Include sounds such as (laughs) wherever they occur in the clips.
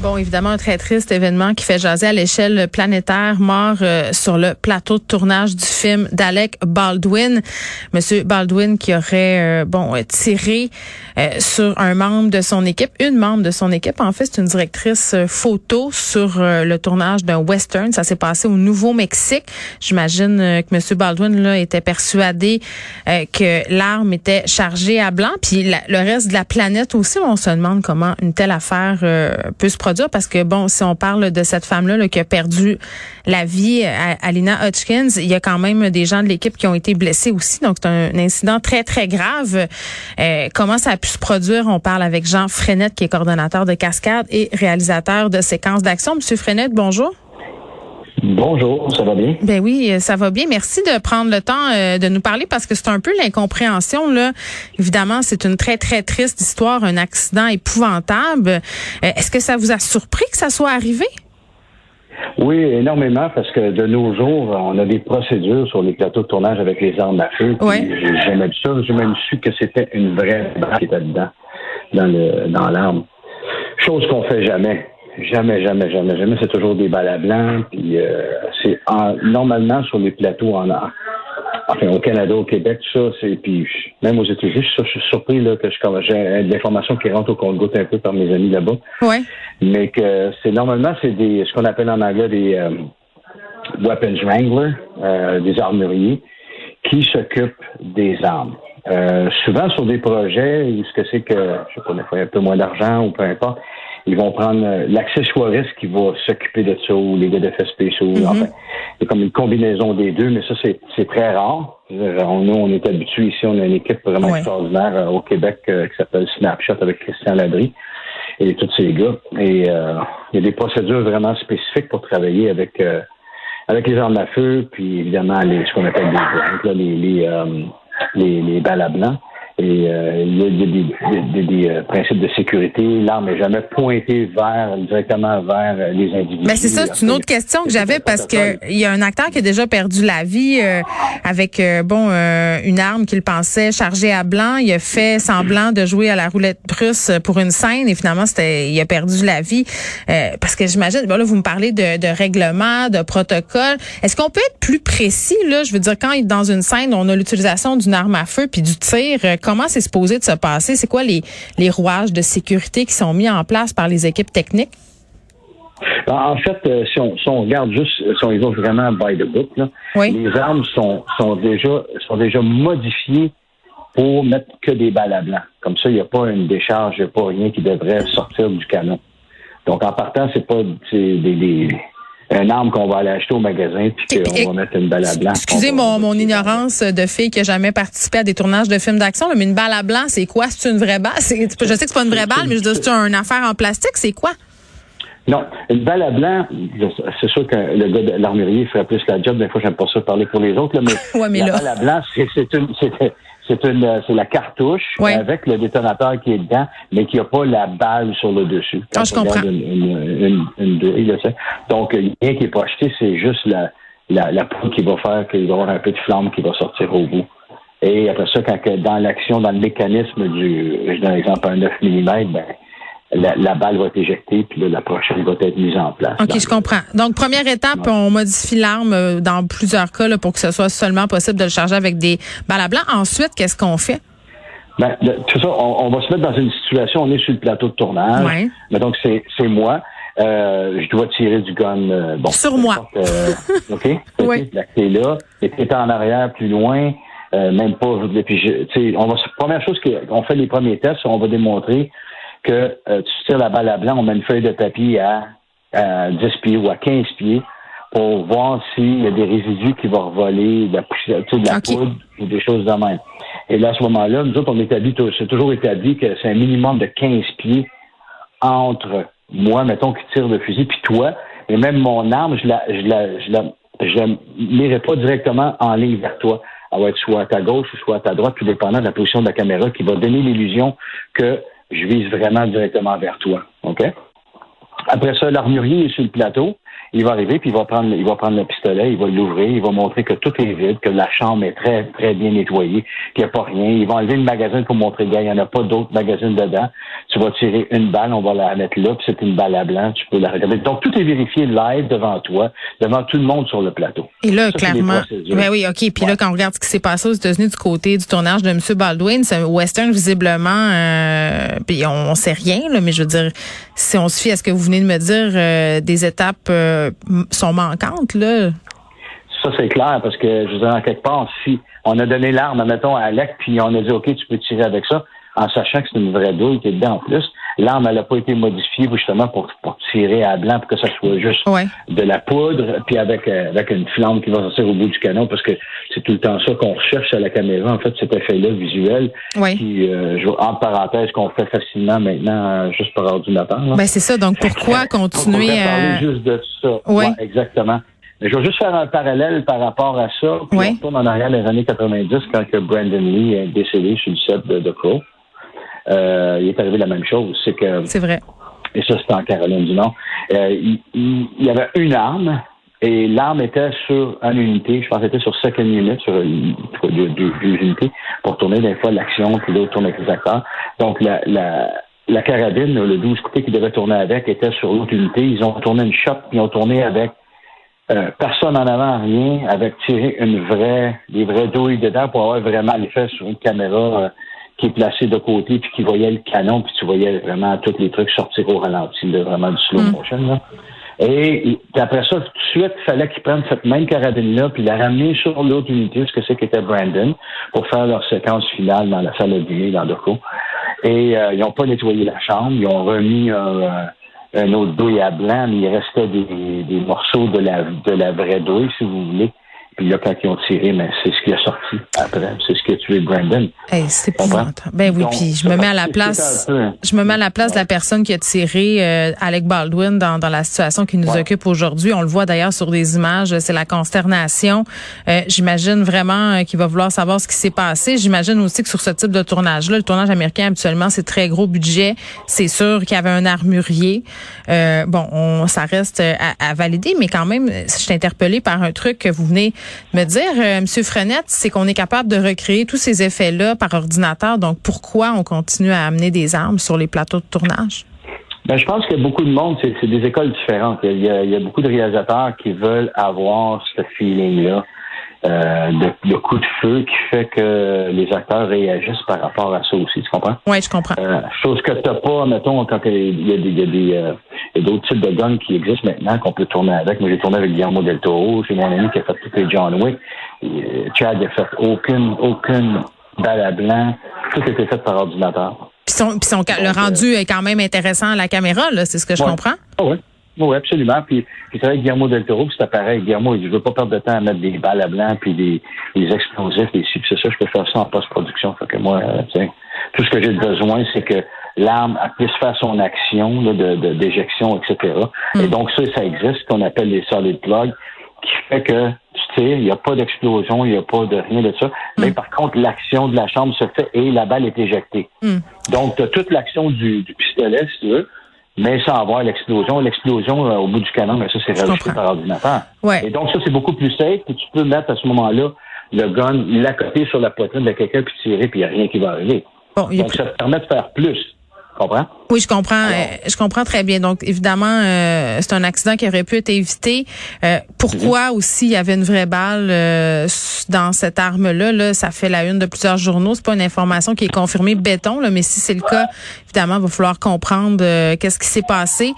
Bon, évidemment, un très triste événement qui fait jaser à l'échelle planétaire, mort euh, sur le plateau de tournage du film d'Alec Baldwin. Monsieur Baldwin qui aurait, euh, bon, tiré euh, sur un membre de son équipe, une membre de son équipe. En fait, c'est une directrice photo sur le tournage d'un western. Ça s'est passé au Nouveau-Mexique. J'imagine que Monsieur Baldwin là était persuadé que l'arme était chargée à blanc. Puis le reste de la planète aussi, on se demande comment une telle affaire peut se produire parce que, bon, si on parle de cette femme-là qui a perdu la vie à, Alina Hutchins, il y a quand même des gens de l'équipe qui ont été blessés aussi. Donc, c'est un, incident très, très grave. Euh, comment ça a pu se produire? On parle avec Jean Frenette, qui est coordonnateur de Cascade et réalisateur de séquences d'action. Monsieur Frenette, bonjour. Bonjour, ça va bien? Ben oui, ça va bien. Merci de prendre le temps euh, de nous parler parce que c'est un peu l'incompréhension là. Évidemment, c'est une très très triste histoire, un accident épouvantable. Euh, est-ce que ça vous a surpris que ça soit arrivé? Oui, énormément, parce que de nos jours, on a des procédures sur les plateaux de tournage avec les armes à feu. Oui. J'ai jamais vu ça. J'ai même su que c'était une vraie balle qui était dedans, dans le dans l'arme. Chose qu'on fait jamais. Jamais, jamais, jamais, jamais. C'est toujours des balles à blanc. Puis euh, c'est normalement sur les plateaux en enfin au Canada, au Québec, tout ça, c'est puis même aux États-Unis, je suis surpris là que je j'ai de l'information qui rentre au compte-goutte un peu par mes amis là-bas. Ouais. Mais que c'est normalement c'est des ce qu'on appelle en anglais des euh, weapons wranglers, euh, des armuriers, qui s'occupent des armes. Euh, souvent sur des projets où ce que c'est que je sais pas, il faut un peu moins d'argent ou peu importe ils vont prendre euh, l'accessoiriste qui va s'occuper de ça ou les gars d'effets spéciaux. Mm Enfin, c'est comme une combinaison des deux, mais ça, c'est très rare. nous, on est habitués ici, on a une équipe vraiment extraordinaire euh, au Québec euh, qui s'appelle Snapshot avec Christian Ladry et tous ces gars. Et il y a des procédures vraiment spécifiques pour travailler avec avec les armes à feu, puis évidemment les, ce qu'on appelle des blancs, les, les, les, les balles à blanc. Et euh, il y a, des, euh, principes de sécurité. L'arme n'est jamais pointée vers directement vers euh, les individus. Mais c'est ça, c'est une autre question que j'avais parce que il y a un acteur qui a déjà perdu la vie avec bon une arme qu'il pensait chargée à blanc. Il a fait semblant de jouer à la roulette russe pour une scène et finalement c'était il a perdu la vie parce que j'imagine. Bon là vous me parlez de, de règlement, de protocole. Est-ce qu'on peut être plus précis là? Je veux dire quand dans une scène on a l'utilisation d'une arme à feu puis du tir comment c'est supposé de se passer? C'est quoi les, les rouages de sécurité qui sont mis en place par les équipes techniques? Ben, en fait, euh, si, on, si, on, regarde juste, si on va vraiment by the book, là, les armes sont, sont, déjà, sont déjà modifiées pour mettre que des balles à blanc. Comme ça, il n'y a pas une décharge, il n'y a pas rien qui devrait sortir du canon. Donc, en partant, c'est pas des, des, un arme qu'on va aller acheter au magasin puis qu'on va mettre une balle à blanc. Excusez mon, mon ignorance de fille qui n'a jamais participé à des tournages de films d'action, mais une balle à blanc, c'est quoi? C'est une vraie balle? Je sais que c'est pas une vraie balle, mais je dis c'est une affaire en plastique, c'est quoi? Non, une balle à blanc, c'est sûr que le gars de l'armurier ferait plus la job. Des fois, j'aime pas ça parler pour les autres, là, mais, (laughs) ouais, mais la là... balle à blanc, c'est une, c'est une c'est la cartouche avec le détonateur qui est dedans, mais qui n'a pas la balle sur le dessus. Ah, je comprends. Une, une, Donc, rien qui est projeté, c'est juste la, la, la poudre qui va faire qu'il va y avoir un peu de flamme qui va sortir au bout. Et après ça, quand dans l'action, dans le mécanisme du, je donne l'exemple, un 9 mm, ben, la, balle va être éjectée, puis là, la prochaine va être mise en place. OK, je comprends. Donc, première étape, on modifie l'arme euh, dans plusieurs cas là, pour que ce soit seulement possible de le charger avec des balles à blanc. Ensuite, qu'est-ce qu'on fait? Ben, tout ça, on, va se mettre dans une situation, on est sur le plateau de tournage. Ouais. Mais donc, c'est moi. Euh, je dois tirer du gun. Euh, bon, sur moi. Euh, (laughs) OK? oui. La clé là. Et tu en arrière, plus loin, même pas. Puis je, on va, première chose qu'on fait les premiers tests, on va démontrer que tu tires la balle à blanc, on met une feuille de papier à, 10 pieds ou à 15 pieds pour voir s'il y a des résidus qui vont revoler, de la, de la poudre ou des choses de même. Et là, à ce moment-là, nous autres, on établit, c'est toujours établi que c'est un minimum de 15 pieds entre moi, mettons, qui tire le fusil, puis toi, et même mon arme, je la, je la, je la, je la m'irai pas directement en ligne vers toi. Elle va être soit à ta gauche ou soit à ta droite, tout dépendant de la position de la caméra, qui va donner l'illusion que je vise vraiment directement vers toi. OK? Après ça, l'armurier est sur le plateau il va arriver, puis il va prendre, il va prendre le pistolet, il va l'ouvrir, il va montrer que tout est vide, que la chambre est très, très bien nettoyée, qu'il n'y a pas rien. Il va enlever le magasin pour montrer, gars, il n'y en a pas d'autres magazines dedans. Tu vas tirer une balle, on va la mettre là, puis c'est une balle à blanc, tu peux la regarder. Donc, tout est vérifié live devant toi, devant tout le monde sur le plateau. Et là, clairement. Ben oui, OK. Puis là, quand on regarde ce qui s'est passé aux États-Unis du côté du tournage de M. Baldwin, c'est western visiblement, euh, puis on, ne sait rien, là, mais je veux dire, si on se fie à ce que vous venez de me dire, euh, des étapes euh, sont manquantes, là. Ça, c'est clair, parce que, je veux en quelque part, si on a donné l'arme, mettons, à Alec, puis on a dit, OK, tu peux tirer avec ça, en sachant que c'est une vraie douille qui est dedans en plus. L'arme, elle n'a pas été modifiée justement pour, pour, tirer à blanc pour que ça soit juste de la poudre, puis avec, euh, avec une flamme qui va sortir au bout du canon, parce que c'est tout le temps ça qu'on recherche à la caméra, en fait, cet effet-là visuel, qui, euh, entre parenthèses, qu'on fait facilement maintenant euh, juste par ordinateur. Ben c'est ça, donc pourquoi continuer à... parler juste de ça. Oui, exactement. Mais je vais juste faire un parallèle par rapport à ça. Puis on retourne en arrière les années 90 quand que Brandon Lee est décédé sur le set de, de Crow euh, il est arrivé la même chose. C'est que. C'est vrai. Et ça, c'était en Caroline du Nord. Euh, il, il, y avait une arme et l'arme était sur une unité. Je pense qu'elle était sur second unit, sur deux, deux, unités, pour tourner des fois l'action, puis l'autre tourner avec les acteurs. Donc, la, la, la carabine, le 12 côté qui devait tourner avec, était sur l'autre unité. Ils ont tourné une shot, ils ont tourné avec euh, personne en avant, rien, avec tiré une vraie, des vraies douilles dedans pour avoir vraiment l'effet sur une caméra euh, qui est placé de côté, puis qui voyait le canon, puis tu voyais vraiment tous les trucs sortir au ralenti, vraiment du slow mm. motion. Là. Et, après ça, tout de suite, il fallait qu'ils prennent cette même carabine-là, puis la ramener sur l'autre unité, ce que c'est qu'était Brandon, pour faire leur séquence finale dans la salle de dîner dans Doco. Et euh, ils n'ont pas nettoyé la chambre, ils ont remis un, un autre douille à blanc, mais il restait des, des morceaux de la, de la vraie douille, si vous voulez. Puis là, quand ils ont tiré, mais c'est ce qui a sorti après. C'est ce qui a tué Brandon. c'est épouvantable. Ben oui, puis je me mets à la place. Je me mets à la place de la personne qui a tiré euh, Alec Baldwin dans, dans la situation qui nous occupe aujourd'hui. On le voit d'ailleurs sur des images. C'est la consternation. Euh, J'imagine vraiment euh, qu'il va vouloir savoir ce qui s'est passé. J'imagine aussi que sur ce type de tournage-là, le tournage américain habituellement c'est très gros budget. C'est sûr qu'il y avait un armurier. Euh, bon, on, ça reste à, à, valider, mais quand même, je suis interpellée par un truc que vous venez me dire, euh, M. Frenette, c'est qu'on est capable de recréer tous ces effets-là par ordinateur. Donc, pourquoi on continue à amener des armes sur les plateaux de tournage? Ben, je pense que beaucoup de monde, c'est des écoles différentes. Il y, a, il y, a, beaucoup de réalisateurs qui veulent avoir ce feeling-là euh, de, de, coup de feu qui fait que les acteurs réagissent par rapport à ça aussi, tu comprends? Oui, je comprends. Euh, chose que tu n'as pas, mettons, quand il y a des, il y a des euh, d'autres types de guns qui existent maintenant qu'on peut tourner avec. Moi, j'ai tourné avec Guillermo del Toro, c'est mon ami qui a fait tous les John Wick. Et, Chad n'a fait aucune, aucune balle à blanc. Tout était fait par ordinateur. Puis, son, son, le rendu est quand même intéressant à la caméra, là, c'est ce que je comprends? Ah oui. Oui, absolument. Puis, puis c'est vrai Guillermo Del Toro, c'était pareil. Guillermo, il je veux pas perdre de temps à mettre des balles à blanc, puis des, des explosifs, si c'est ça, je peux faire ça en post-production. Fait que moi, euh, tout ce que j'ai besoin, c'est que l'arme puisse faire son action de, d'éjection, etc. Et mm. donc, ça, ça existe, ce qu'on appelle les solid plugs, qui fait que tu tires, il n'y a pas d'explosion, il n'y a pas de rien de ça. Mm. Mais par contre, l'action de la chambre se fait et la balle est éjectée. Mm. Donc, tu as toute l'action du, du pistolet, si tu veux, mais sans avoir l'explosion. L'explosion euh, au bout du canon, mais ça, c'est rajouté par ordinateur. Ouais. Et donc, ça, c'est beaucoup plus safe. Puis tu peux mettre à ce moment-là le gun, l'accoter sur la poitrine de quelqu'un, puis tirer, puis il n'y a rien qui va arriver. donc, ça te permet de faire plus. Comprends? Oui, Oui, je comprends. Euh, je comprends très bien. Donc, évidemment, euh, c'est un accident qui aurait pu être évité. Euh, pourquoi mhm. aussi il y avait une vraie balle dans cette arme-là? Là, ça fait la une de plusieurs journaux. C'est pas une information qui est confirmée béton, là, mais si c'est le cas, évidemment, il va falloir comprendre qu'est-ce qui s'est passé.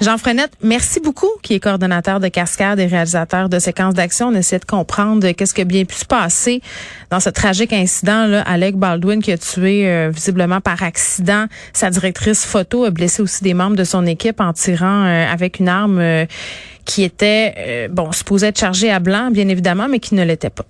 Jean Frenette, merci beaucoup, qui est coordonnateur de Cascade et réalisateur de séquences d'action. On essaie de comprendre qu'est-ce qui a bien pu se passer dans ce tragique incident. Là, Alec Baldwin qui a tué visiblement par accident sa directrice photo a blessé aussi des membres de son équipe en tirant euh, avec une arme euh, qui était, euh, bon, supposée être chargée à blanc, bien évidemment, mais qui ne l'était pas.